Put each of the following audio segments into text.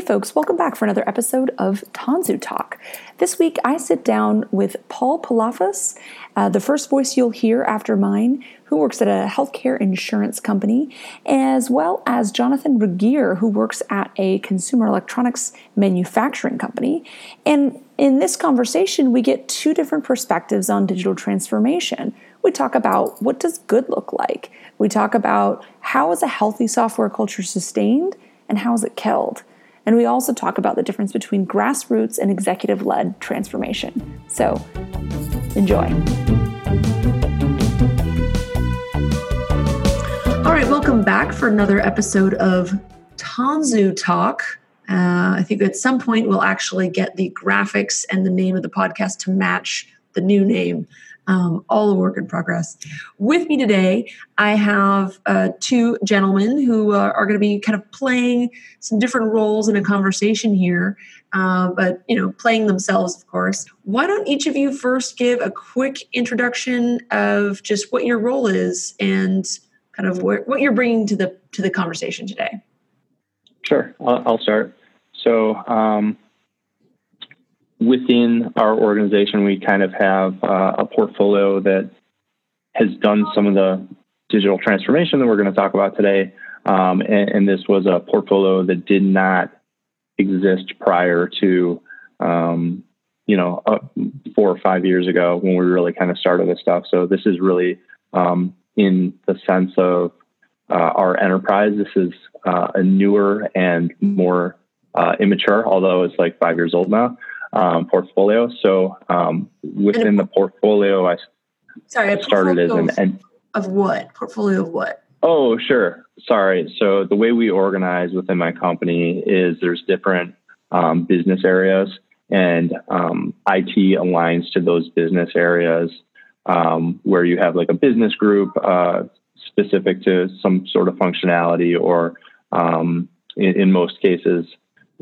Hey, folks, welcome back for another episode of Tanzu Talk. This week, I sit down with Paul Pelafas, uh, the first voice you'll hear after mine, who works at a healthcare insurance company, as well as Jonathan Regehr, who works at a consumer electronics manufacturing company. And in this conversation, we get two different perspectives on digital transformation. We talk about what does good look like. We talk about how is a healthy software culture sustained and how is it killed. And we also talk about the difference between grassroots and executive led transformation. So enjoy. All right, welcome back for another episode of Tanzu Talk. Uh, I think at some point we'll actually get the graphics and the name of the podcast to match the new name um, all a work in progress. With me today, I have uh, two gentlemen who uh, are going to be kind of playing some different roles in a conversation here, uh, but you know, playing themselves, of course. Why don't each of you first give a quick introduction of just what your role is and kind of where, what you're bringing to the to the conversation today? Sure, I'll, I'll start. So. Um, within our organization, we kind of have uh, a portfolio that has done some of the digital transformation that we're going to talk about today. Um, and, and, this was a portfolio that did not exist prior to, um, you know, uh, four or five years ago when we really kind of started this stuff. So this is really um, in the sense of uh, our enterprise. This is uh, a newer and more uh, immature, although it's like five years old now um, portfolio. So um, within the portfolio, I sorry, I started as an and of what portfolio of what? Oh, sure. Sorry. So the way we organize within my company is there's different um, business areas, and um, IT aligns to those business areas um, where you have like a business group uh, specific to some sort of functionality, or um, in, in, most cases,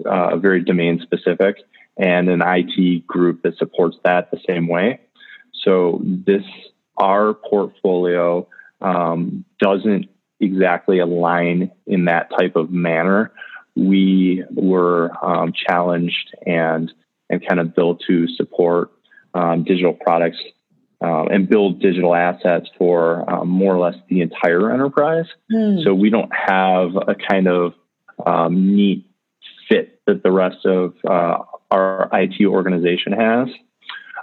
uh, very domain specific and an IT group that supports that the same way. So this our portfolio um, doesn't exactly align in that type of manner. We were um, challenged and and kind of built to support um, digital products uh, and build digital assets for um, more or less the entire enterprise. Mm. So we don't have a kind of um, neat fit that the rest of uh, our IT organization has.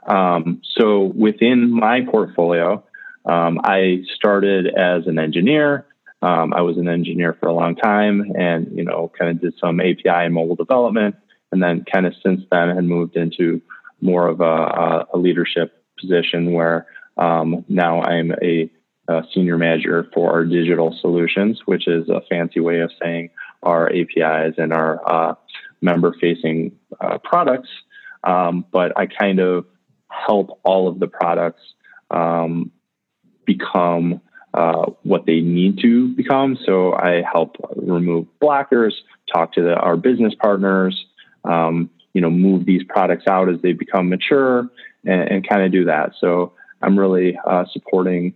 Um, so within my portfolio, um, I started as an engineer. Um, I was an engineer for a long time, and you know, kind of did some API and mobile development, and then kind of since then had moved into more of a, a leadership position where um, now I'm a, a, senior manager for our digital solutions, which is a fancy way of saying our APIs and our uh, member facing uh, products, um, but I kind of help all of the products um, become uh, what they need to become. So I help remove blockers, talk to the, our business partners, um, you know, move these products out as they become mature, and, and kind of do that. So I'm really uh, supporting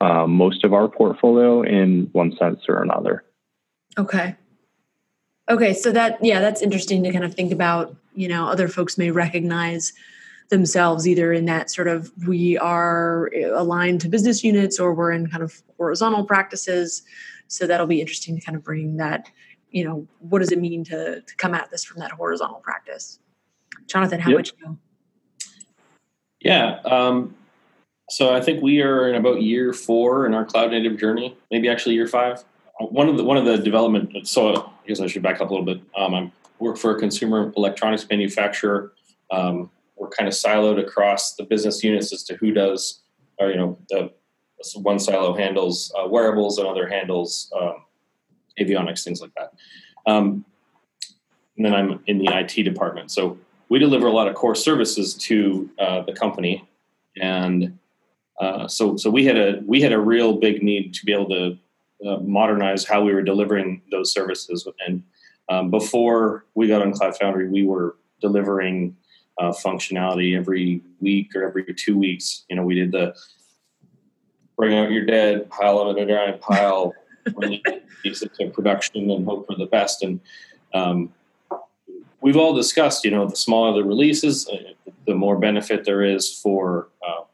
uh, most of our portfolio in one sense or another. Okay. Okay, so that yeah, that's interesting to kind of think about. You know, other folks may recognize themselves either in that sort of we are aligned to business units or we're in kind of horizontal practices. So that'll be interesting to kind of bring that. You know, what does it mean to to come at this from that horizontal practice? Jonathan, how yep. much you? Yeah. Um, so I think we are in about year four in our cloud native journey, maybe actually year five one of the one of the development. So I guess I should back up a little bit. Um, I work for a consumer electronics manufacturer. Um, we're kind of siloed across the business units as to who does, or you know, the one silo handles uh, wearables, another handles um, avionics, things like that. Um, and then I'm in the IT department. So we deliver a lot of core services to uh, the company, and uh, so so we had a we had a real big need to be able to uh, modernize how we were delivering those services. And um, before we got on Cloud Foundry, we were delivering uh, functionality every week or every two weeks. You know, we did the bring out your dead, pile them in a giant pile, release it to production, and hope for the best. And um, we've all discussed, you know, the smaller the releases, uh, the more benefit there is for uh,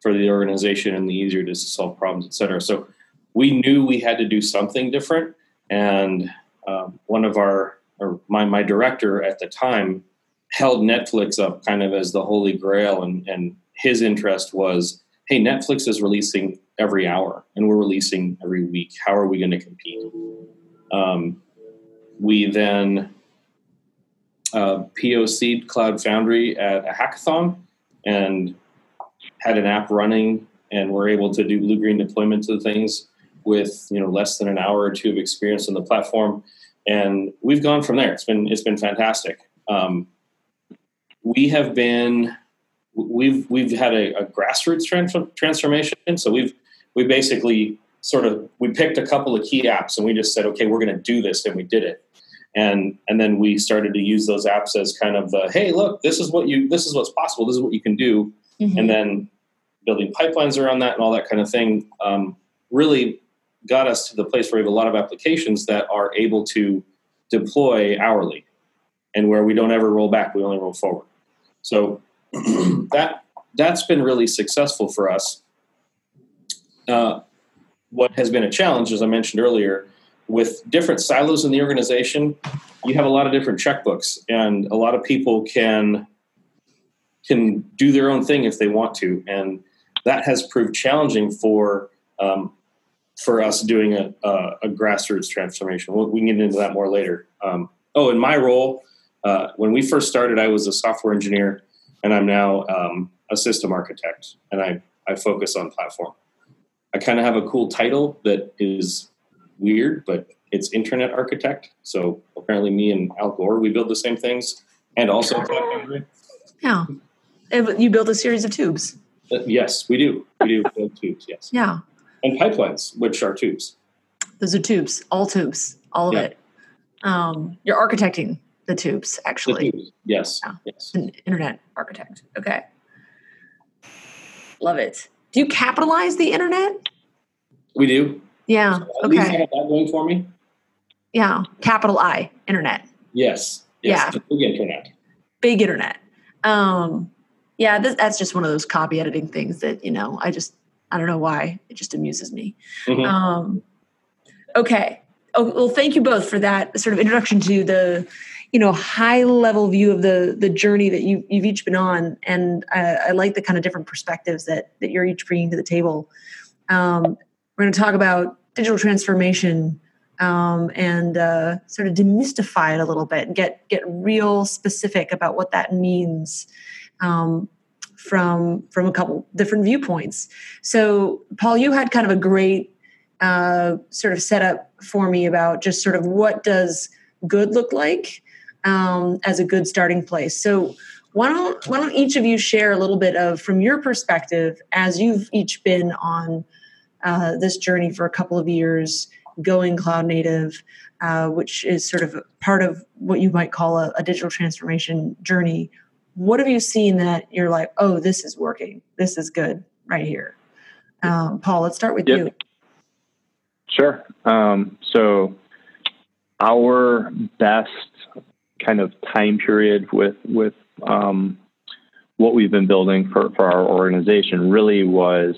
for the organization and the easier it is to solve problems, et cetera. So we knew we had to do something different. And um, one of our, or my, my director at the time held Netflix up kind of as the holy grail. And, and his interest was, hey, Netflix is releasing every hour and we're releasing every week. How are we going to compete? Um, we then uh, POC'd Cloud Foundry at a hackathon and had an app running and we're able to do blue green deployments of things with you know less than an hour or two of experience on the platform. And we've gone from there. It's been it's been fantastic. Um, we have been we've we've had a, a grassroots trans- transformation. So we've we basically sort of we picked a couple of key apps and we just said okay we're going to do this and we did it. And and then we started to use those apps as kind of the hey look this is what you this is what's possible. This is what you can do. Mm-hmm. and then building pipelines around that and all that kind of thing um, really got us to the place where we have a lot of applications that are able to deploy hourly and where we don't ever roll back we only roll forward. So that that's been really successful for us. Uh, what has been a challenge as i mentioned earlier with different silos in the organization you have a lot of different checkbooks and a lot of people can can do their own thing if they want to and that has proved challenging for um, for us doing a, a, a grassroots transformation. We'll, we can get into that more later. Um, oh, in my role, uh, when we first started, I was a software engineer, and I'm now um, a system architect, and I, I focus on platform. I kind of have a cool title that is weird, but it's internet architect. So apparently, me and Al Gore, we build the same things, and also Yeah, you built a series of tubes. Uh, yes, we do. We do build tubes. Yes. Yeah. And pipelines, which are tubes. Those are tubes. All tubes. All of yeah. it. Um, you're architecting the tubes, actually. The tubes. Yes. Yeah. Yes. An internet architect. Okay. Love it. Do you capitalize the internet? We do. Yeah. So at okay. least I have that going for me. Yeah. Capital I, internet. Yes. yes. Yeah. Big internet. Big internet. Um, yeah, this, that's just one of those copy editing things that you know. I just I don't know why it just amuses me. Mm-hmm. Um, okay. Oh, well, thank you both for that sort of introduction to the you know high level view of the the journey that you you've each been on, and I, I like the kind of different perspectives that that you're each bringing to the table. Um, we're going to talk about digital transformation um, and uh, sort of demystify it a little bit and get get real specific about what that means um, from from a couple different viewpoints. So, Paul, you had kind of a great uh, sort of setup for me about just sort of what does good look like um, as a good starting place. So, why don't why don't each of you share a little bit of from your perspective as you've each been on uh, this journey for a couple of years, going cloud native, uh, which is sort of part of what you might call a, a digital transformation journey what have you seen that you're like, oh, this is working, this is good right here? Um, Paul, let's start with yep. you. Sure. Um, so, our best kind of time period with with um, what we've been building for, for our organization really was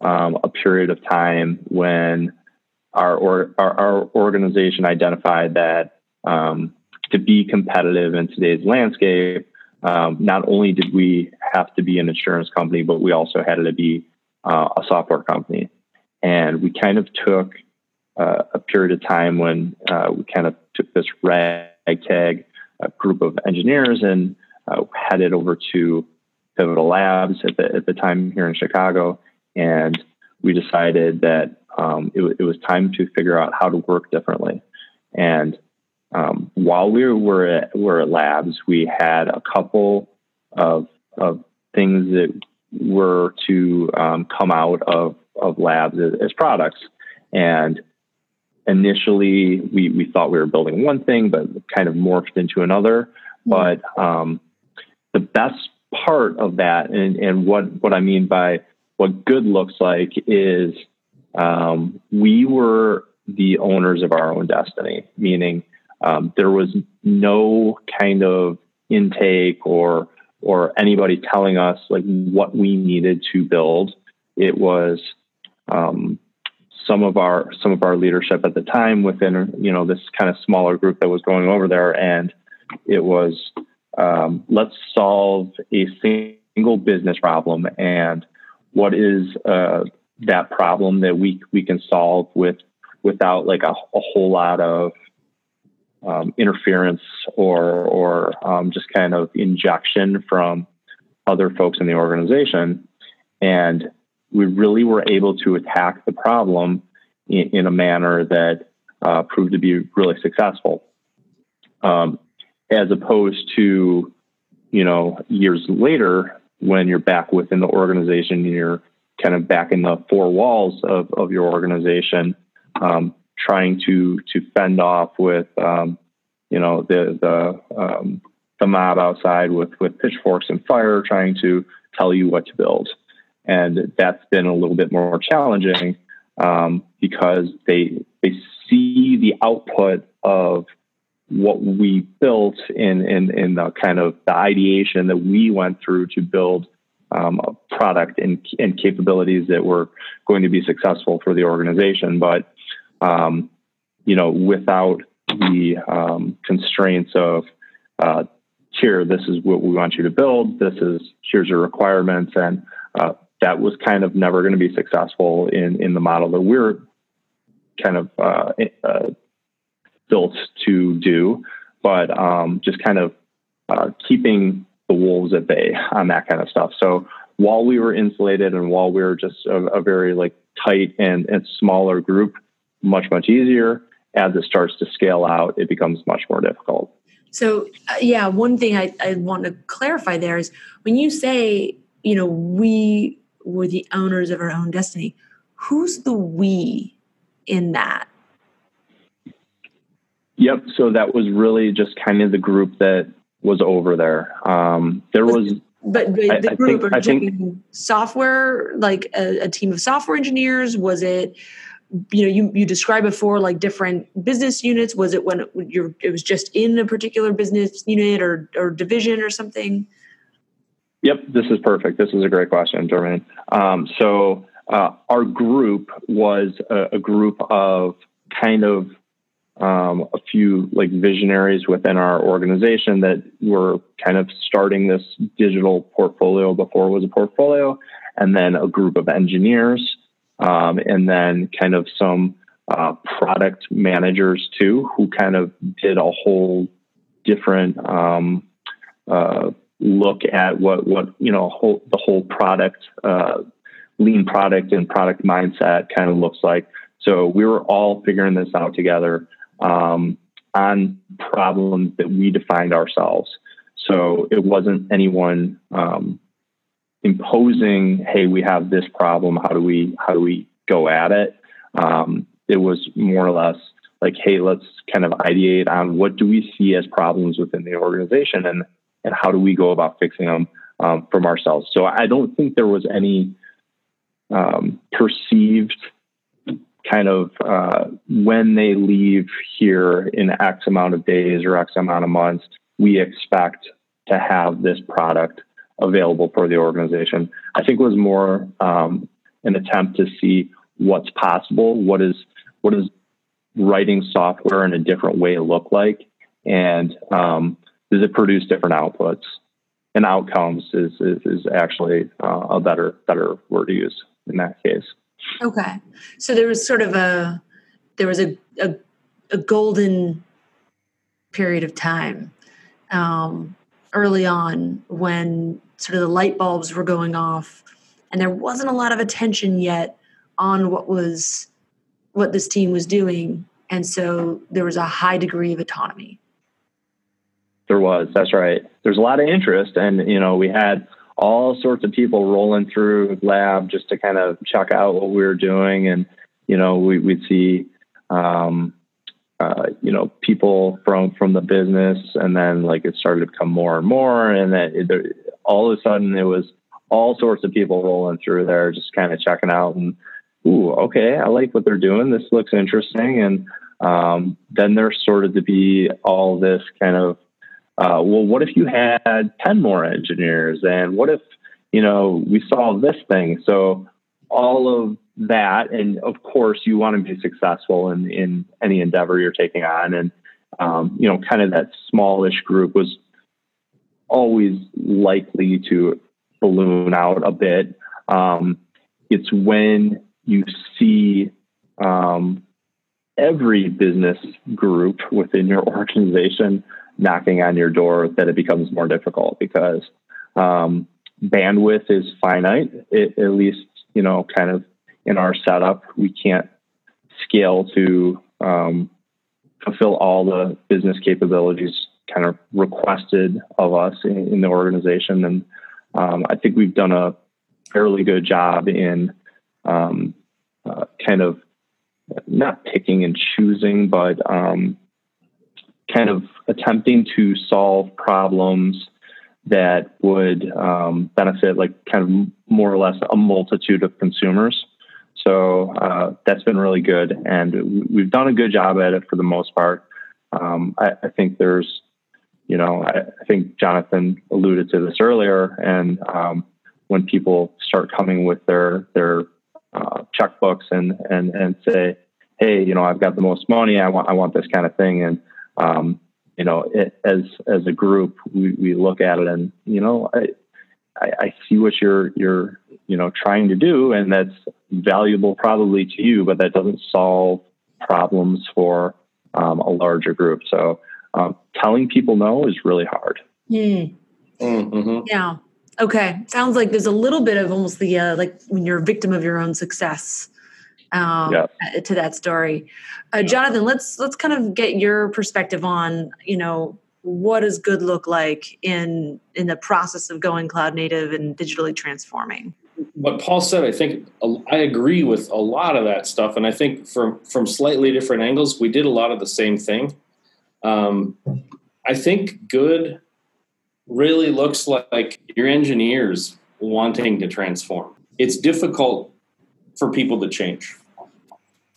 um, a period of time when our, or, our, our organization identified that um, to be competitive in today's landscape, um, not only did we have to be an insurance company, but we also had to be uh, a software company. And we kind of took uh, a period of time when uh, we kind of took this ragtag group of engineers and uh, headed over to Pivotal Labs at the, at the time here in Chicago. And we decided that um, it, it was time to figure out how to work differently. And um, while we were at, were at labs, we had a couple of, of things that were to um, come out of, of labs as, as, products. And initially, we, we thought we were building one thing, but kind of morphed into another. But um, the best part of that, and, and what, what I mean by what good looks like, is um, we were the owners of our own destiny, meaning um, there was no kind of intake or or anybody telling us like what we needed to build. It was um, some of our some of our leadership at the time within you know this kind of smaller group that was going over there, and it was um, let's solve a single business problem and what is uh, that problem that we we can solve with without like a, a whole lot of um, interference or or um, just kind of injection from other folks in the organization, and we really were able to attack the problem in, in a manner that uh, proved to be really successful, um, as opposed to you know years later when you're back within the organization, you're kind of back in the four walls of, of your organization, um, trying to to fend off with um, you know the the um, the mob outside with with pitchforks and fire, trying to tell you what to build, and that's been a little bit more challenging um, because they they see the output of what we built in in in the kind of the ideation that we went through to build um, a product and, and capabilities that were going to be successful for the organization. But um, you know, without the um, constraints of uh, here, this is what we want you to build. This is here's your requirements, and uh, that was kind of never going to be successful in in the model that we're kind of uh, uh, built to do. But um, just kind of uh, keeping the wolves at bay on that kind of stuff. So while we were insulated and while we were just a, a very like tight and, and smaller group, much much easier. As it starts to scale out, it becomes much more difficult. So uh, yeah, one thing I, I want to clarify there is when you say you know we were the owners of our own destiny, who's the we in that? Yep. So that was really just kind of the group that was over there. Um, there was, but the, the I, group I think, are think, software, like a, a, team of software engineers. Was it, you know, you you described before like different business units. Was it when you're it was just in a particular business unit or or division or something? Yep, this is perfect. This is a great question, Dormain. Um, so uh, our group was a, a group of kind of um, a few like visionaries within our organization that were kind of starting this digital portfolio before it was a portfolio, and then a group of engineers, um, and then kind of some uh, product managers too, who kind of did a whole different um, uh, look at what what you know whole, the whole product uh, lean product and product mindset kind of looks like. So we were all figuring this out together um, on problems that we defined ourselves. So it wasn't anyone um, imposing, "Hey, we have this problem. How do we how do we go at it?" Um, it was more or less like, "Hey, let's kind of ideate on what do we see as problems within the organization, and and how do we go about fixing them um, from ourselves." So I don't think there was any um, perceived kind of uh, when they leave here in X amount of days or X amount of months, we expect to have this product available for the organization. I think was more um, an attempt to see what's possible, what is what is writing software in a different way look like, and um, does it produce different outputs and outcomes? Is is, is actually uh, a better better word to use in that case. Okay. So there was sort of a there was a a, a golden period of time um, early on when sort of the light bulbs were going off, and there wasn't a lot of attention yet on what was what this team was doing, and so there was a high degree of autonomy. There was. That's right. There's a lot of interest, and you know we had all sorts of people rolling through lab just to kind of check out what we were doing. And, you know, we, would see, um, uh, you know, people from, from the business and then like it started to become more and more. And that it, all of a sudden it was all sorts of people rolling through there, just kind of checking out and, Ooh, okay. I like what they're doing. This looks interesting. And, Um, then there started to be all this kind of, uh, well, what if you had 10 more engineers? And what if, you know, we solve this thing? So all of that, and of course, you want to be successful in, in any endeavor you're taking on. And, um, you know, kind of that smallish group was always likely to balloon out a bit. Um, it's when you see um, every business group within your organization knocking on your door that it becomes more difficult because um, bandwidth is finite. It, at least, you know, kind of in our setup, we can't scale to um, fulfill all the business capabilities kind of requested of us in, in the organization. And um, I think we've done a fairly good job in um, uh, kind of not picking and choosing, but um, kind of attempting to solve problems that would um, benefit, like kind of more or less a multitude of consumers. So uh, that's been really good, and we've done a good job at it for the most part. Um, I, I, think there's, you know, I, I, think Jonathan alluded to this earlier, and um, when people start coming with their their uh, checkbooks and and and say, hey, you know, I've got the most money. I want I want this kind of thing. And um, you know, it, as as a group, we, we look at it and you know, I, I, I see what you're you're you know trying to do, and that's valuable probably to you, but that doesn't solve problems for um, a larger group. So um, telling people no is really hard. Mm. Mm-hmm. Yeah. Okay. Sounds like there's a little bit of almost the uh, like when you're a victim of your own success um, yeah. Uh, to that story. Uh, Jonathan, let's let's kind of get your perspective on you know what does good look like in in the process of going cloud native and digitally transforming. What Paul said, I think I agree with a lot of that stuff, and I think from from slightly different angles, we did a lot of the same thing. Um, I think good really looks like your engineers wanting to transform. It's difficult for people to change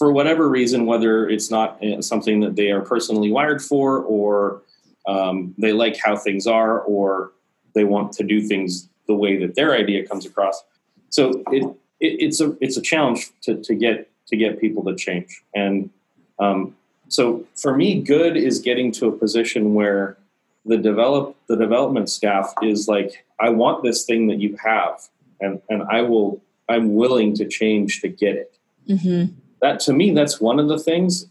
for whatever reason, whether it's not uh, something that they are personally wired for, or um, they like how things are, or they want to do things the way that their idea comes across. So it, it it's a it's a challenge to, to get to get people to change. And um, so for me, good is getting to a position where the develop the development staff is like, I want this thing that you have, and and I will I'm willing to change to get it. Mm-hmm. That to me, that's one of the things.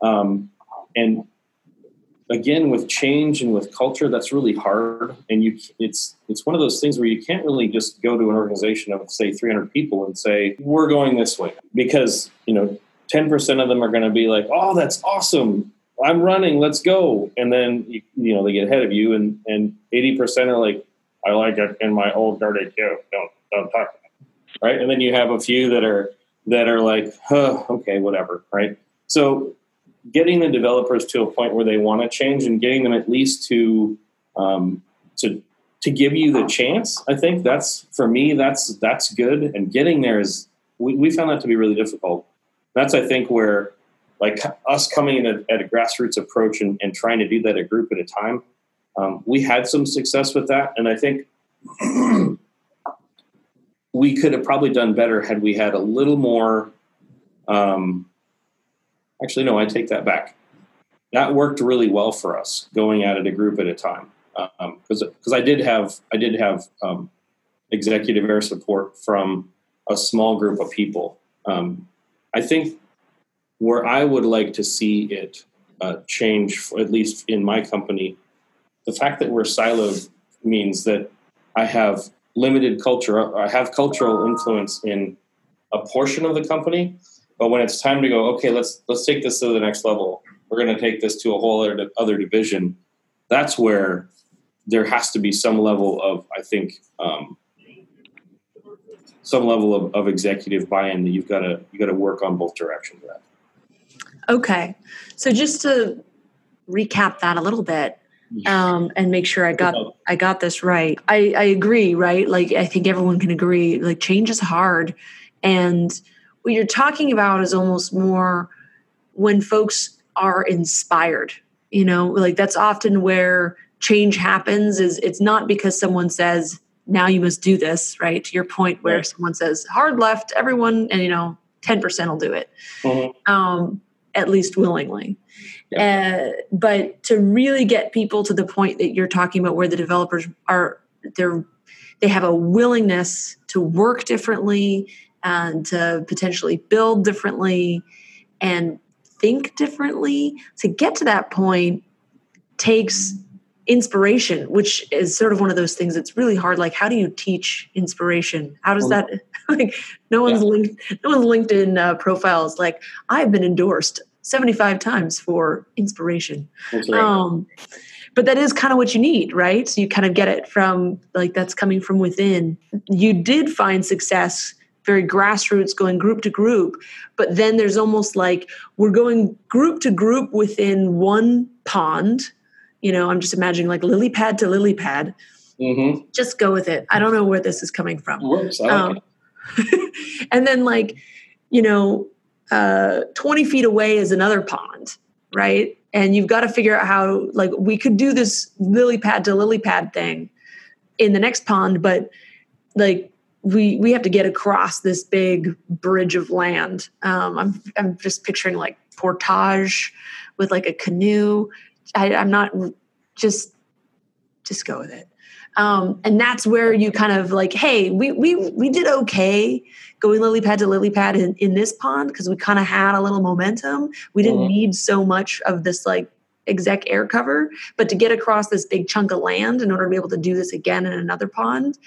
Um, and again, with change and with culture, that's really hard. And you, it's it's one of those things where you can't really just go to an organization of say 300 people and say we're going this way because you know 10% of them are going to be like, oh, that's awesome. I'm running, let's go. And then, you, you know, they get ahead of you and, and 80% are like, I like it in my old dirty queue. Don't, don't talk right? And then you have a few that are that are like, huh, okay, whatever, right? So getting the developers to a point where they want to change and getting them at least to um, to to give you the chance, I think that's for me that's that's good. And getting there is we, we found that to be really difficult. That's I think where like us coming in at, at a grassroots approach and, and, trying to do that a group at a time, um, we had some success with that, and I think we could have probably done better had we had a little more. Um, actually, no, I take that back. That worked really well for us going at it a group at a time because um, because I did have I did have um, executive air support from a small group of people. Um, I think where I would like to see it uh, change, at least in my company, the fact that we're siloed means that I have limited culture. I have cultural influence in a portion of the company, but when it's time to go, okay, let's let's take this to the next level. We're going to take this to a whole other other division. That's where there has to be some level of, I think, um, some level of, of executive buy-in that you've got to you got to work on both directions. Of that. Okay, so just to recap that a little bit, um, and make sure I got I got this right. I, I agree, right? Like I think everyone can agree. Like change is hard, and what you're talking about is almost more when folks are inspired. You know, like that's often where change happens is it's not because someone says now you must do this, right? To your point where right. someone says hard left, everyone and you know 10% will do it. Mm-hmm. Um, at least willingly. Yeah. Uh, but to really get people to the point that you're talking about where the developers are they're they have a willingness to work differently and to potentially build differently and think differently to get to that point takes inspiration which is sort of one of those things that's really hard. Like how do you teach inspiration? How does that like no one's yeah. linked no one's linkedin uh, profiles. Like i've been endorsed 75 times for inspiration. Right. um, but that is kind of what you need right? So you kind of get it from like that's coming from within. You did find success very grassroots going group to group but then there's almost like we're going group to group within one pond you know i'm just imagining like lily pad to lily pad mm-hmm. just go with it i don't know where this is coming from works like um, and then like you know uh, 20 feet away is another pond right and you've got to figure out how like we could do this lily pad to lily pad thing in the next pond but like we we have to get across this big bridge of land. Um, I'm I'm just picturing like portage with like a canoe. I, I'm not just just go with it. Um, and that's where you kind of like, hey, we we we did okay going lily pad to lily pad in, in this pond because we kind of had a little momentum. We didn't mm-hmm. need so much of this like exec air cover, but to get across this big chunk of land in order to be able to do this again in another pond,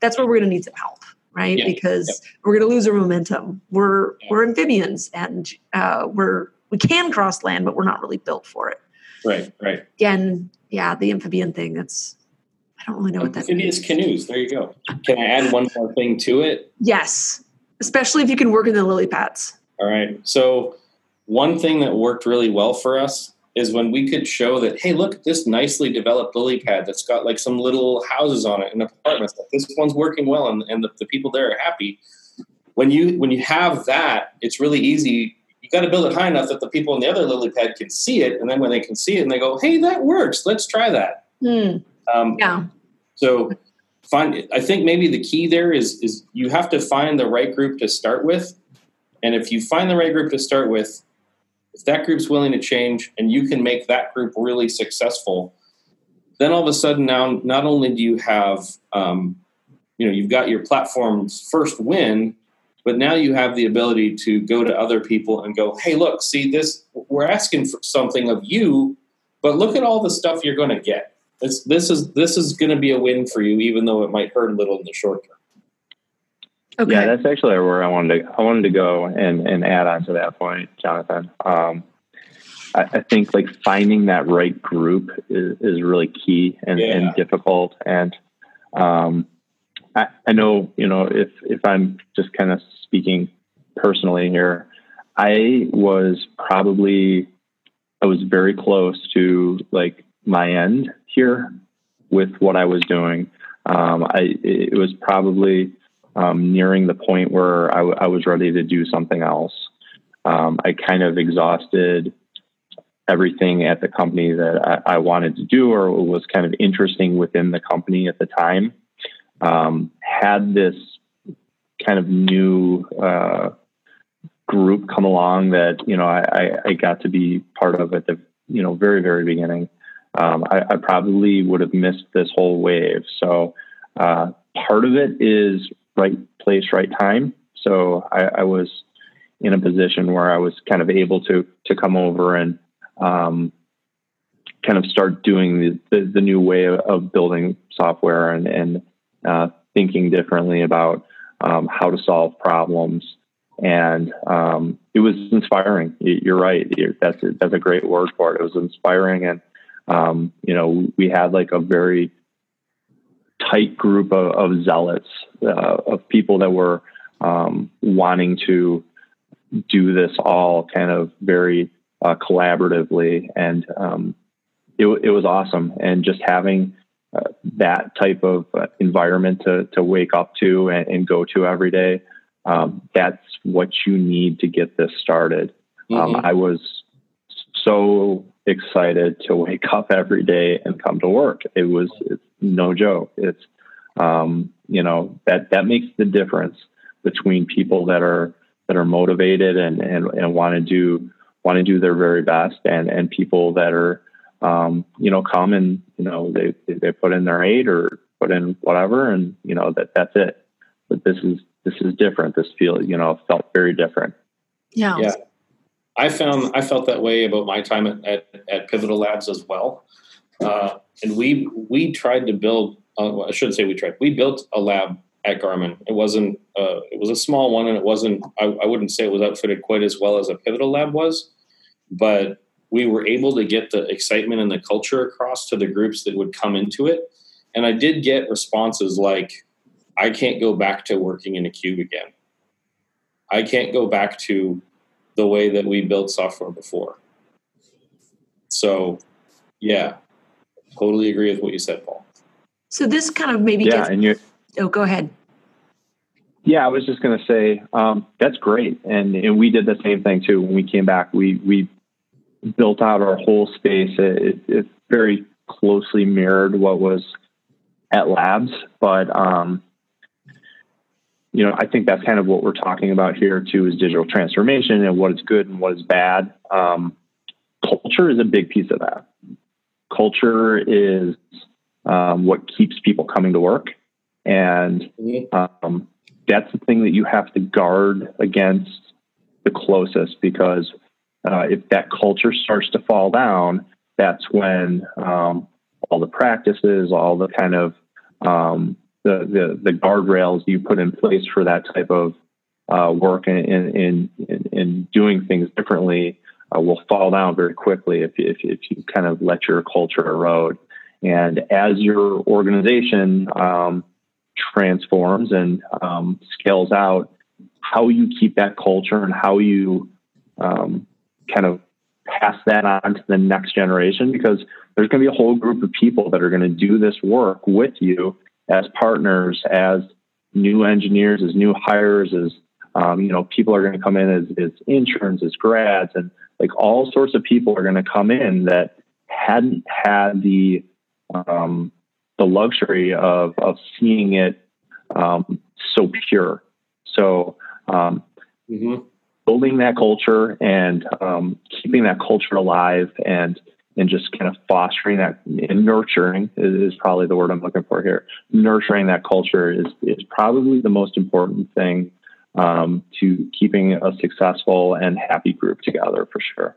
that's where we're going to need some help right yeah. because we're going to lose our momentum we're yeah. we're amphibians and uh, we're we can cross land but we're not really built for it right right again yeah the amphibian thing that's i don't really know what that means canoes there you go can i add one more thing to it yes especially if you can work in the lily pads all right so one thing that worked really well for us is when we could show that, hey, look this nicely developed lily pad that's got like some little houses on it and apartments. Like this one's working well, and, and the, the people there are happy. When you when you have that, it's really easy. You got to build it high enough that the people in the other lily pad can see it, and then when they can see it, and they go, "Hey, that works. Let's try that." Mm. Um, yeah. So, find. I think maybe the key there is is you have to find the right group to start with, and if you find the right group to start with, if that group's willing to change and you can make that group really successful, then all of a sudden now not only do you have um, you know you've got your platform's first win, but now you have the ability to go to other people and go, hey, look, see this, we're asking for something of you, but look at all the stuff you're going to get. This, this is this is going to be a win for you, even though it might hurt a little in the short term. Okay. Yeah, that's actually where I wanted to I wanted to go and and add on to that point, Jonathan. Um, I, I, think like finding that right group is, is really key and, yeah. and difficult. And um, I, I know you know if if I'm just kind of speaking personally here, I was probably I was very close to like my end here with what I was doing. Um, I it was probably um, nearing the point where I, w- I was ready to do something else. Um, I kind of exhausted everything at the company that I, I, wanted to do or was kind of interesting within the company at the time. Um, had this kind of new uh, group come along that you know I, I, got to be part of at the you know very very beginning. Um, I, I, probably would have missed this whole wave. So uh, part of it is right place, right time. So I, I, was in a position where I was kind of able to to come over and um, kind of start doing the, the, the new way of, building software and, and uh, thinking differently about um, how to solve problems. And um, it was inspiring. You're right. That's a, that's a great word for it. It was inspiring, and um, you know we had like a very tight group of, of zealots, uh, of people that were um, wanting to do this all kind of very uh, collaboratively. And um, it, it, was awesome. And just having uh, that type of uh, environment to, to wake up to and, and go to every day, um, that's what you need to get this started. Um, mm-hmm. I was so excited to wake up every day and come to work. It was it's no joke. It's um, you know that that makes the difference between people that are that are motivated and and, and want to do want to do their very best and and people that are um, you know come and you know they they put in their aid or put in whatever and you know that that's it but this is this is different this feel you know felt very different yeah yeah i found i felt that way about my time at, at, at pivotal labs as well uh, and we we tried to build uh, i shouldn't say we tried we built a lab at Garmin. It wasn't. Uh, it was a small one, and it wasn't. I, I, wouldn't say it was outfitted quite as well as a Pivotal Lab was, but we were able to get the excitement and the culture across to the groups that would come into it. And I did get responses like, "I can't go back to working in a cube again. I can't go back to the way that we built software before." So, yeah, totally agree with what you said, Paul. So this kind of maybe yeah, gets, and you Oh, go ahead. Yeah, I was just going to say um, that's great, and, and we did the same thing too. When we came back, we we built out our whole space. It, it very closely mirrored what was at labs, but um, you know, I think that's kind of what we're talking about here too is digital transformation and what is good and what is bad. Um, culture is a big piece of that. Culture is um, what keeps people coming to work and um, that's the thing that you have to guard against the closest because uh, if that culture starts to fall down, that's when um, all the practices, all the kind of um, the, the, the guardrails you put in place for that type of uh, work and in, in, in, doing things differently uh, will fall down very quickly if, if, if you kind of let your culture erode. And as your organization um, transforms and um, scales out, how you keep that culture and how you um, kind of pass that on to the next generation because there's going to be a whole group of people that are going to do this work with you as partners, as new engineers, as new hires, as um, you know, people are going to come in as, as interns, as grads, and like all sorts of people are going to come in that hadn't had the um, the luxury of of seeing it um, so pure. So um, mm-hmm. Building that culture and um, keeping that culture alive and and just kind of fostering that and nurturing is, is, probably the word I'm looking for here. Nurturing that culture is is probably the most important thing um, to keeping a successful and happy group together for sure.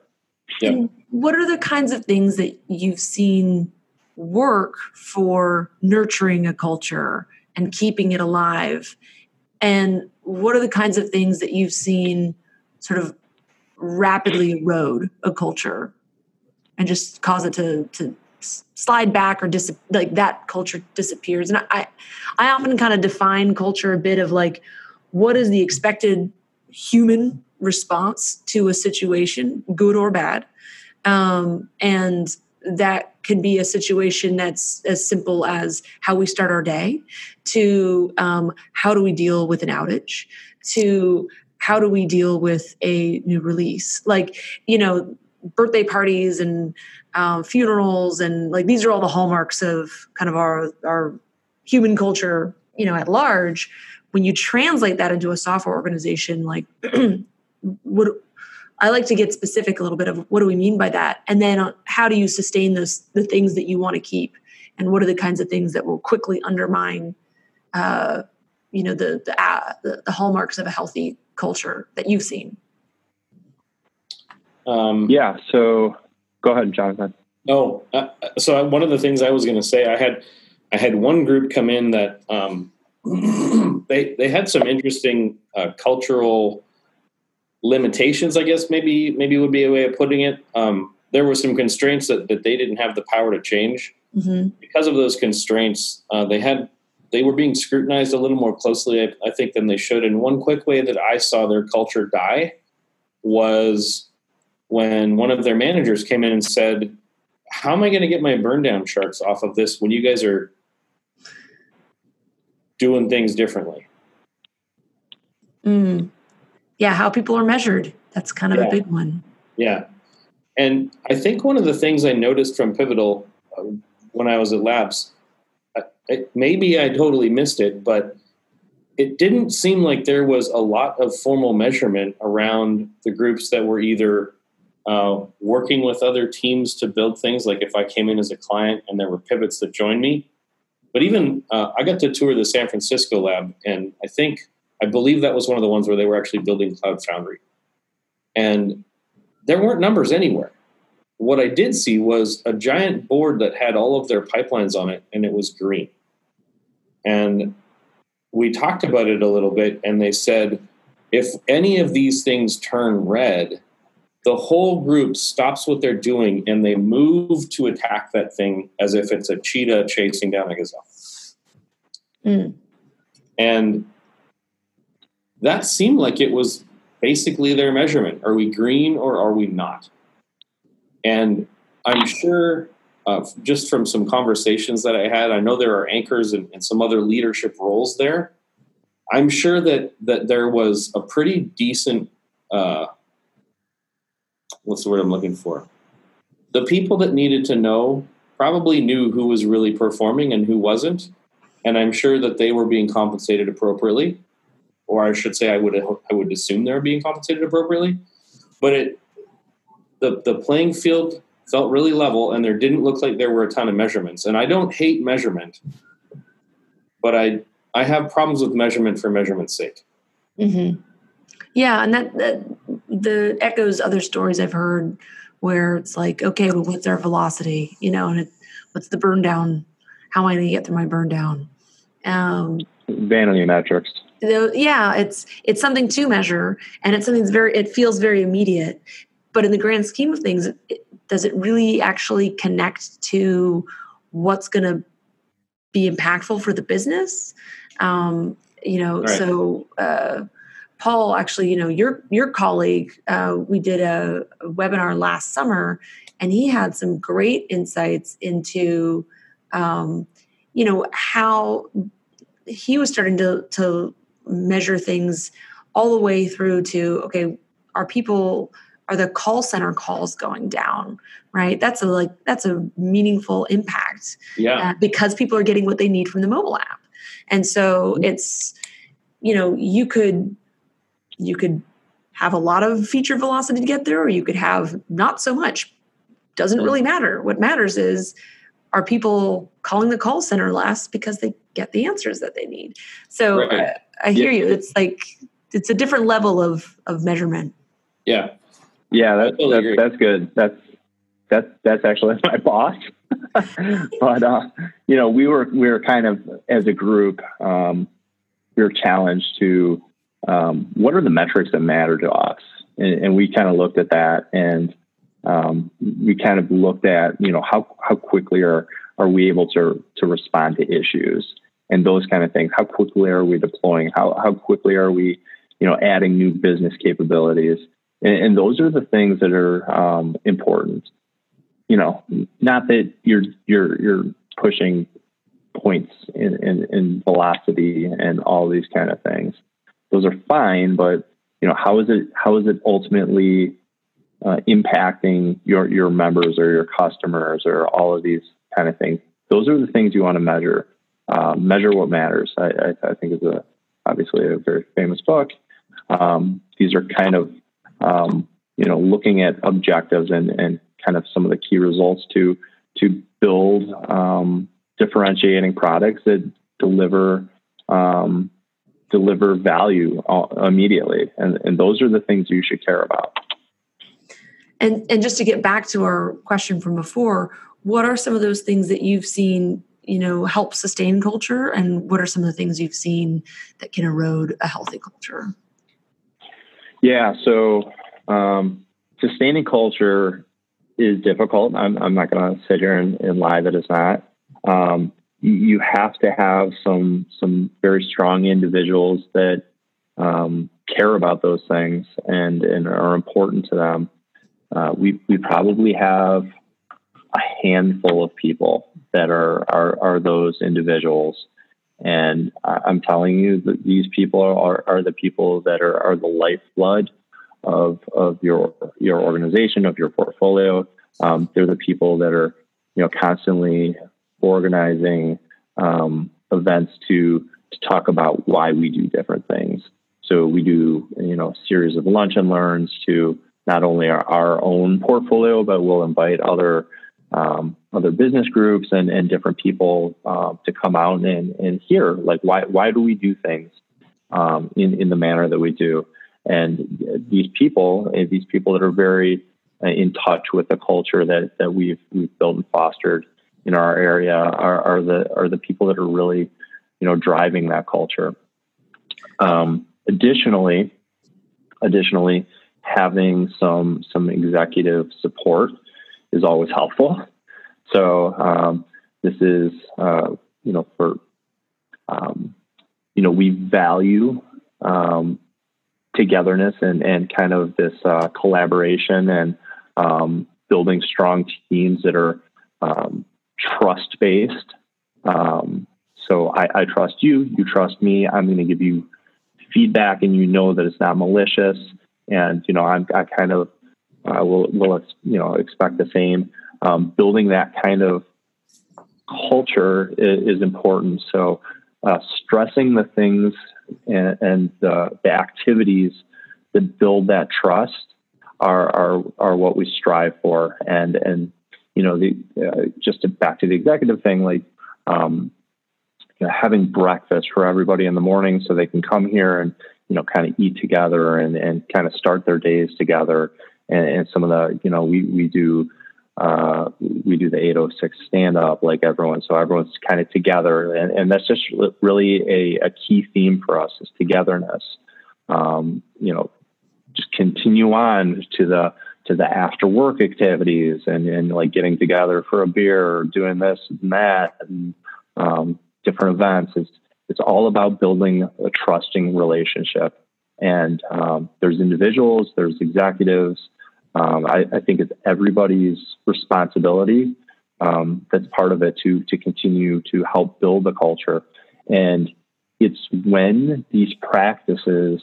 Yeah. What are the kinds of things that you've seen work for nurturing a culture and keeping it alive? And what are the kinds of things that you've seen sort of rapidly erode a culture and just cause it to, to slide back or dis- like that culture disappears? And I, I often kind of define culture a bit of like, what is the expected human response to a situation, good or bad? Um, and that can be a situation that's as simple as how we start our day to um, how do we deal with an outage to how do we deal with a new release? Like you know birthday parties and um, funerals and like these are all the hallmarks of kind of our our human culture you know at large. When you translate that into a software organization like what I like to get specific a little bit of what do we mean by that, and then uh, how do you sustain those the things that you want to keep, and what are the kinds of things that will quickly undermine, uh, you know, the the, uh, the, the hallmarks of a healthy culture that you've seen. Um, yeah. So, go ahead, Jonathan. Oh, uh, so one of the things I was going to say, I had I had one group come in that um, they they had some interesting uh, cultural limitations, I guess maybe maybe would be a way of putting it. Um, there were some constraints that, that they didn't have the power to change. Mm-hmm. Because of those constraints, uh, they had they were being scrutinized a little more closely, I, I, think, than they should. And one quick way that I saw their culture die was when one of their managers came in and said, "How am I going to get my burn down charts off of this when you guys are doing things differently?" Mm yeah, how people are measured. That's kind of yeah. a big one. Yeah. And I think one of the things I noticed from Pivotal uh, when I was at Labs, maybe I totally missed it, but it didn't seem like there was a lot of formal measurement around the groups that were either uh, working with other teams to build things. Like if I came in as a client and there were pivots that joined me, but even uh, I got to tour the San Francisco lab, and I think I believe that was one of the ones where they were actually building Cloud Foundry, and there weren't numbers anywhere. What I did see was a giant board that had all of their pipelines on it, and it was green. And we talked about it a little bit, and they said if any of these things turn red, the whole group stops what they're doing and they move to attack that thing as if it's a cheetah chasing down a gazelle. Mm. And that seemed like it was basically their measurement. Are we green or are we not? And I'm sure uh, just from some conversations that I had, I know there are anchors and, and, some other leadership roles there. I'm sure that that there was a pretty decent uh, what's the word I'm looking for? The people that needed to know probably knew who was really performing and who wasn't, and I'm sure that they were being compensated appropriately, or I should say, I would I would assume they were being compensated appropriately. But it the the playing field felt really level and there didn't look like there were a ton of measurements. And I don't hate measurement, but I I have problems with measurement for measurement's sake. Mm-hmm. Yeah, and that, that the echoes other stories I've heard where it's like, okay, well, what's our velocity? You know, and it, what's the burn down? How am I going to get through my burn down? Um, Vanity metrics. yeah, it's it's something to measure, and it's something that's very. It feels very immediate, but in the grand scheme of things, it, does it really actually connect to what's going to be impactful for the business? Um, you know, right. so uh, Paul, actually, you know, your your colleague, uh, we did a, a, webinar last summer, and he had some great insights into, um, you know, how he was starting to to measure things all the way through to okay, are people are the call center calls going down right? That's a like that's a meaningful impact yeah. uh, because people are getting what they need from the mobile app. And so mm-hmm. it's you know you could you could have a lot of feature velocity to get there or you could have not so much. Doesn't really matter. What matters is are people calling the call center less because they get the answers that they need? So right. uh, i hear yeah. you. It's like it's a different level of of measurement. Yeah yeah, that's totally that's, that's good. That's that's that's actually my boss. but uh, you know, we were we were kind of as a group, um, we were challenged to um, what are the metrics that matter to us, and, and we kind of looked at that, and um, we kind of looked at you know how how quickly are are we able to to respond to issues and those kind of things. How quickly are we deploying? How how quickly are we you know adding new business capabilities? And, and those are the things that are um, important. You know, not that you're you're you're pushing points in, in, in velocity and all these kind of things. Those are fine, but you know, how is it how is it ultimately uh, impacting your your members or your customers or all of these kind of things? Those are the things you want to measure. Uh, measure what matters. I, I, I, think is a obviously a very famous book. Um, these are kind of um, you know, looking at objectives and, and kind of some of the key results to to build um, differentiating products that deliver um, deliver value immediately, and, and those are the things you should care about. And and just to get back to our question from before, what are some of those things that you've seen you know help sustain culture, and what are some of the things you've seen that can erode a healthy culture? Yeah, so um, sustaining culture is difficult. I'm, I'm not going to sit here and, and, lie that it's not. Um, you have to have some some very strong individuals that um, care about those things and and are important to them. Uh, we we probably have a handful of people that are are, are those individuals. And I'm telling you that these people are, are the people that are, are the lifeblood of of your your organization, of your portfolio. Um, they're the people that are you know constantly organizing um, events to to talk about why we do different things. So we do you know a series of lunch and learns to not only our, our own portfolio, but we'll invite other um, other business groups and, and different people uh, to come out and, and hear like why why do we do things um, in in the manner that we do? And these people these people that are very uh, in touch with the culture that that we've we've built and fostered in our area are, are the are the people that are really you know driving that culture. Um, additionally additionally having some some executive support is always helpful. So um, this is, uh, you know, for, um, you know, we value um, togetherness and, and kind of this uh, collaboration and um, building strong teams that are um, trust based. Um, so I, I trust you, you trust me. I'm going to give you feedback, and you know that it's not malicious. And you know, I'm I kind of uh, will will you know expect the same. Um, building that kind of culture is, is important. So uh, stressing the things and, and the, the, activities that build that trust are are are what we strive for. And and you know the uh, just to back to the executive thing like. Um, you know, having breakfast for everybody in the morning so they can come here and you know kind of eat together and, and kind of start their days together and, and some of the you know we we do uh, we do the 806 stand up like everyone. So everyone's kind of together and, and that's just really a, a key theme for us is togetherness. Um, you know just continue on to the to the after work activities and, and like getting together for a beer or doing this and that and um, different events. It's it's all about building a trusting relationship. And um, there's individuals there's executives um, I, I, think it's everybody's responsibility. Um, that's part of it to to continue to help build the culture, and it's when these practices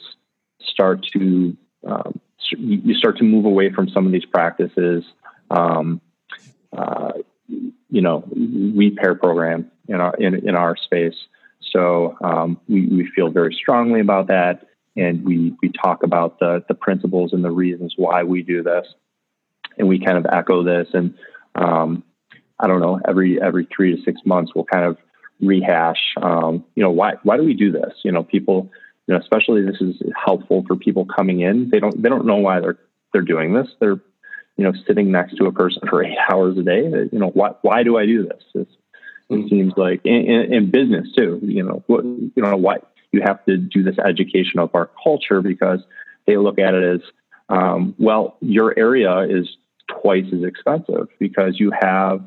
start to um, you start to move away from some of these practices. Um, uh, you know, we pair program in our in, in our space, so um, we, we feel very strongly about that and we we talk about the the principles and the reasons why we do this, and we kind of echo this. And um, I don't know, every every three to six months, we'll kind of rehash. Um, you know, why why do we do this? You know, people, you know, especially this is helpful for people coming in. They don't they don't know why they're they're doing this. They're you know sitting next to a person for eight hours a day. You know, why why do I do this? It's, it seems like in, in, in, business too. You know, what, you know why you have to do this education of our culture because they look at it as, um, well, your area is twice as expensive because you have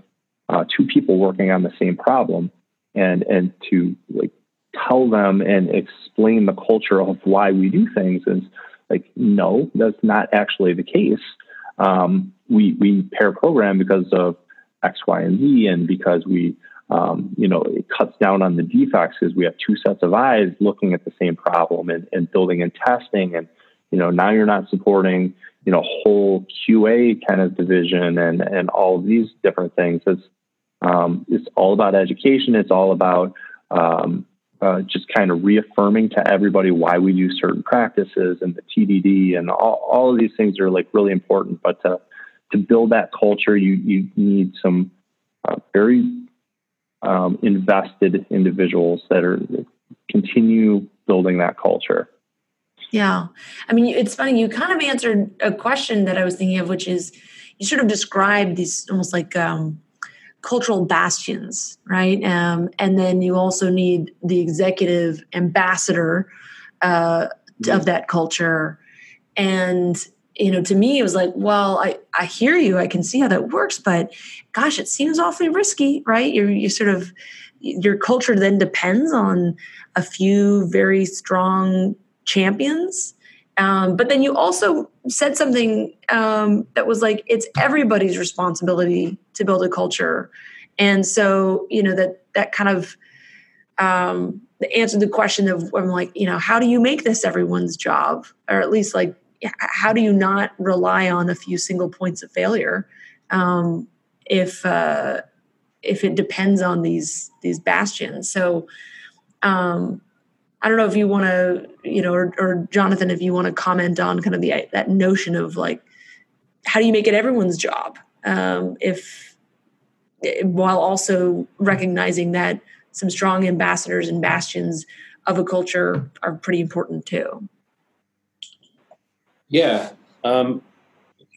uh, two people working on the same problem, and and to like tell them and explain the culture of why we do things is like no, that's not actually the case. Um, we we pair program because of X, Y, and Z, and because we um, you know, it cuts down on the defects because we have two sets of eyes looking at the same problem and, and building and testing. And, you know, now you're not supporting, you know, whole QA kind of division and, and all these different things. It's, um, it's all about education. It's all about um, uh, just kind of reaffirming to everybody why we do certain practices and the TDD and all, all of these things are like really important. But to, to build that culture, you, you need some uh, very um, invested individuals that are continue building that culture. Yeah. I mean, it's funny, you kind of answered a question that I was thinking of, which is you sort of described these almost like um, cultural bastions, right? Um, and then you also need the executive ambassador uh, mm-hmm. of that culture. And you know, to me, it was like, well, I, I hear you. I can see how that works, but gosh, it seems awfully risky, right? You're, you sort of, your culture then depends on a few very strong champions. Um, but then you also said something um, that was like, it's everybody's responsibility to build a culture. And so, you know, that, that kind of, um, answered the question of, I'm like, you know, how do you make this everyone's job? Or at least like how do you not rely on a few single points of failure um, if uh, if it depends on these these bastions? So um, I don't know if you want to, you know, or, or Jonathan, if you want to comment on kind of the that notion of like, how do you make it everyone's job? Um, if while also recognizing that some strong ambassadors and bastions of a culture are pretty important too. Yeah, um,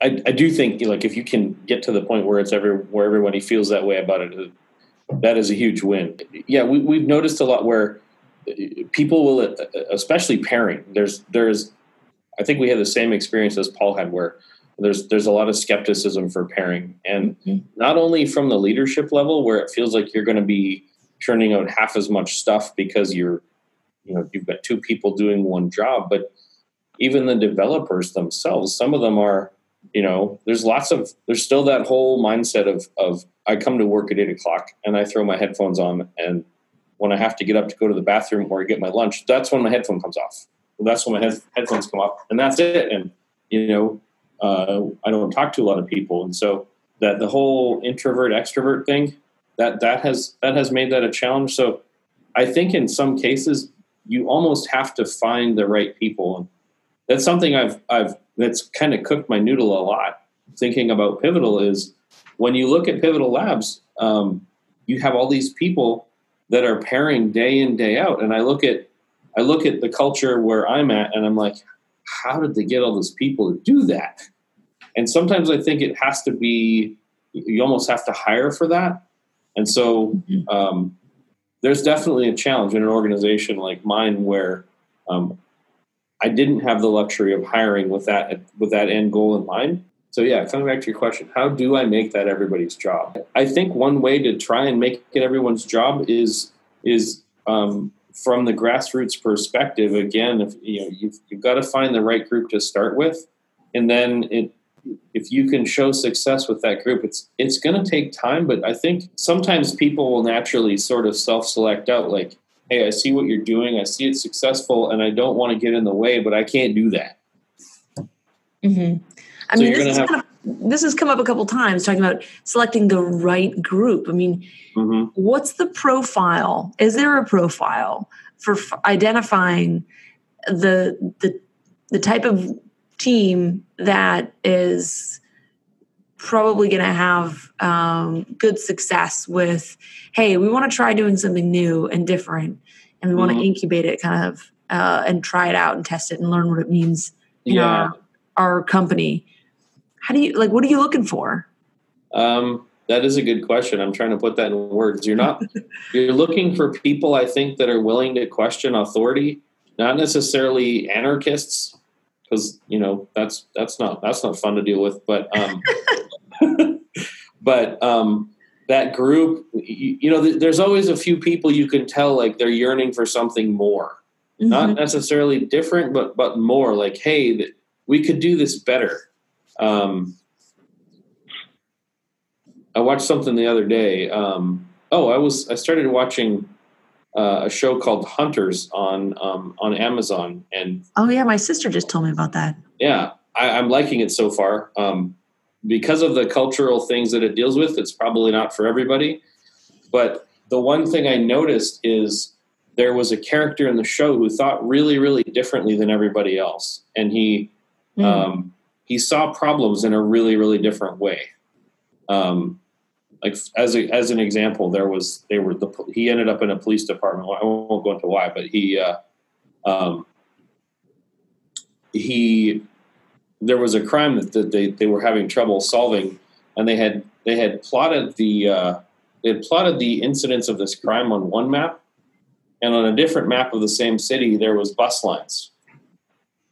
I, I do think like if you can get to the point where it's every where everybody feels that way about it, that is a huge win. Yeah, we, we've noticed a lot where people will, especially pairing. There's there's, I think we had the same experience as Paul had, where there's there's a lot of skepticism for pairing, and mm-hmm. not only from the leadership level, where it feels like you're going to be churning out half as much stuff because you're, you know, you've got two people doing one job, but even the developers themselves, some of them are, you know, there's lots of there's still that whole mindset of of I come to work at eight o'clock and I throw my headphones on and when I have to get up to go to the bathroom or get my lunch, that's when my headphone comes off. That's when my head, headphones come off, and that's it. And you know, uh, I don't talk to a lot of people, and so that the whole introvert extrovert thing that that has that has made that a challenge. So I think in some cases you almost have to find the right people, that's something I've I've that's kind of cooked my noodle a lot. Thinking about Pivotal is when you look at Pivotal Labs, um, you have all these people that are pairing day in day out and i look at i look at the culture where i'm at and i'm like how did they get all those people to do that and sometimes i think it has to be you almost have to hire for that and so mm-hmm. um, there's definitely a challenge in an organization like mine where um, i didn't have the luxury of hiring with that with that end goal in mind so yeah, coming back to your question, how do I make that everybody's job? I think one way to try and make it everyone's job is is um, from the grassroots perspective. Again, if you know you've, you've got to find the right group to start with, and then it if you can show success with that group, it's it's going to take time. But I think sometimes people will naturally sort of self select out like, hey, I see what you're doing, I see it's successful, and I don't want to get in the way, but I can't do that. Mm-hmm. I so mean, this, have- kind of, this has come up a couple times talking about selecting the right group. I mean, mm-hmm. what's the profile? Is there a profile for f- identifying the the the type of team that is probably going to have um, good success with hey we want to try doing something new and different and we mm-hmm. want to incubate it kind of uh, and try it out and test it and learn what it means in yeah. our, our company how do you like what are you looking for um, that is a good question i'm trying to put that in words you're not you're looking for people i think that are willing to question authority not necessarily anarchists because you know that's that's not that's not fun to deal with but um but um that group you, you know th- there's always a few people you can tell like they're yearning for something more mm-hmm. not necessarily different but but more like hey th- we could do this better um, I watched something the other day. Um, oh, I was I started watching uh, a show called Hunters on um, on Amazon, and oh yeah, my sister just told me about that. Yeah, I, am liking it so far. Um, because of the cultural things that it deals with, it's probably not for everybody. But the one thing I noticed is there was a character in the show who thought really, really differently than everybody else, and he mm. um, he saw problems in a really really different way um, like as a, as an example there was they were the he ended up in a police department i won't go into why but he uh, um, he there was a crime that, that they, they were having trouble solving and they had they had plotted the uh, they had plotted the incidents of this crime on one map and on a different map of the same city there was bus lines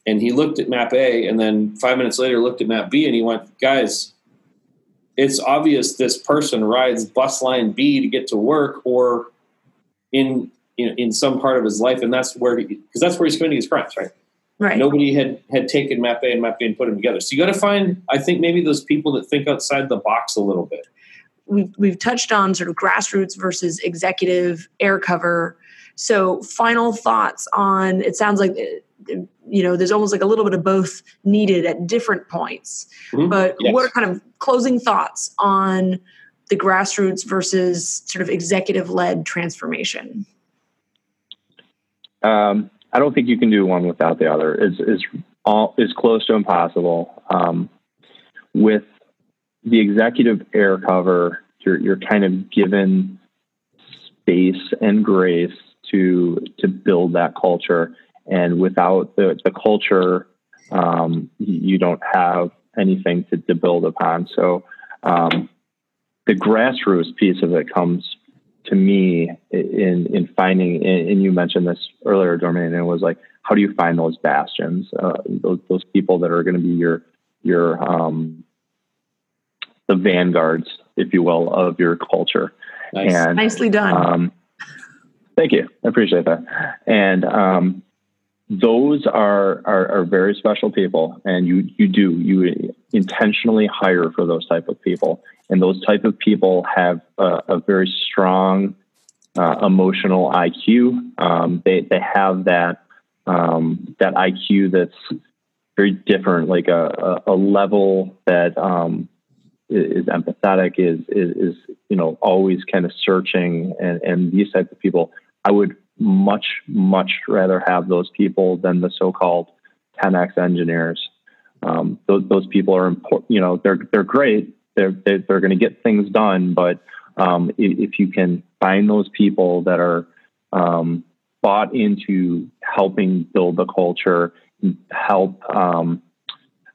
and he looked at map A and then five minutes later looked at map B and he went, guys, it's obvious this person rides bus line B to get to work or in in, in some part of his life, and that's where because that's where he's committing his crimes, right? Right. Nobody had had taken map A and map B and put them together. So you got to find, I think, maybe those people that think outside the box a little bit. We've we've touched on sort of grassroots versus executive air cover So, final thoughts on it sounds like you know there's almost like a little bit of both needed at different points. Mm-hmm. But yes. what are kind of closing thoughts on the grassroots versus sort of executive led transformation? Um, I don't think you can do one without the other. Is is all is close to impossible. Um, with the executive air cover, you're you're kind of given space and grace to to build that culture, and without the the culture, um, you don't have anything to, to build upon. So um, the grassroots piece of it comes to me in in finding and you mentioned this earlier Dormain and it was like how do you find those bastions uh, those those people that are going to be your your um, the vanguards if you will of your culture? Nice. and nicely done. um, thank you. I appreciate that. And um, those are, are, are very special people and you you do you intentionally hire for those type of people. And those type of people have a, a very strong uh, emotional IQ um, they they have that um, that IQ that's very different like a, a, a level that um, is empathetic is, is, is you know always kind of searching and and these type of people I would much, much rather have those people than the so-called 10x engineers. Um, those, those people are important. You know, they're they're great. They're they're, going to get things done. But um, if, if, you can find those people that are um, bought into helping build the culture, help um,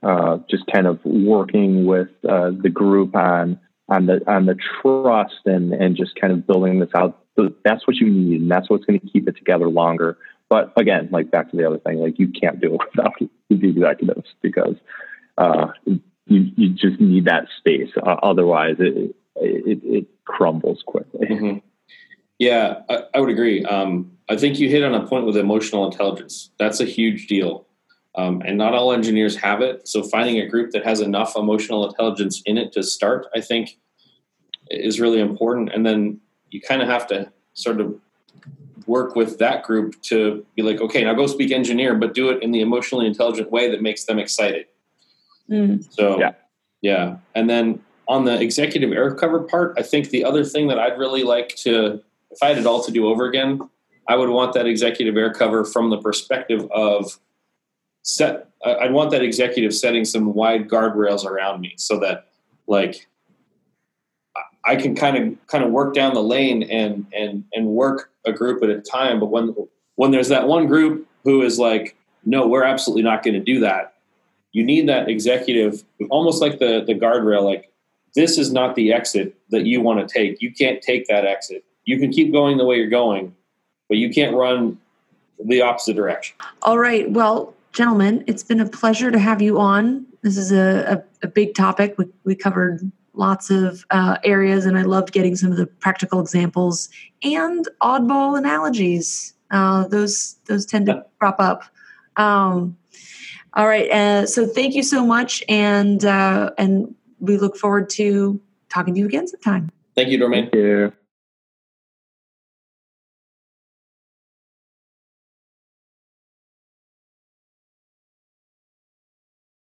uh, just kind of working with uh, the group on on the on the trust and and just kind of building this out so that's what you need, and that's what's going to keep it together longer. But again, like back to the other thing, like you can't do it without the executives because uh, you you just need that space. Uh, otherwise, it, it, it crumbles quickly. Mm-hmm. Yeah, I, I, would agree. Um, I think you hit on a point with emotional intelligence. That's a huge deal. Um, and not all engineers have it. So finding a group that has enough emotional intelligence in it to start, I think, is really important. And then you kind of have to sort of work with that group to be like, okay, now go speak engineer, but do it in the emotionally intelligent way that makes them excited. Mm. So, yeah. yeah. And then on the executive air cover part, I think the other thing that I'd really like to, if I had it all to do over again, I would want that executive air cover from the perspective of set. I'd want that executive setting some wide guardrails around me so that, like, I can kind of kind of work down the lane and and and work a group at a time. But when when there's that one group who is like, no, we're absolutely not going to do that. You need that executive, almost like the the guardrail. Like this is not the exit that you want to take. You can't take that exit. You can keep going the way you're going, but you can't run the opposite direction. All right. Well, gentlemen, it's been a pleasure to have you on. This is a, a, a big topic. We, we covered lots of uh, areas, and I loved getting some of the practical examples and oddball analogies. Uh, those those tend to crop up. Um, all right, uh, so thank you so much, and uh, and we look forward to talking to you again sometime. Thank you, Dormain. Thank you.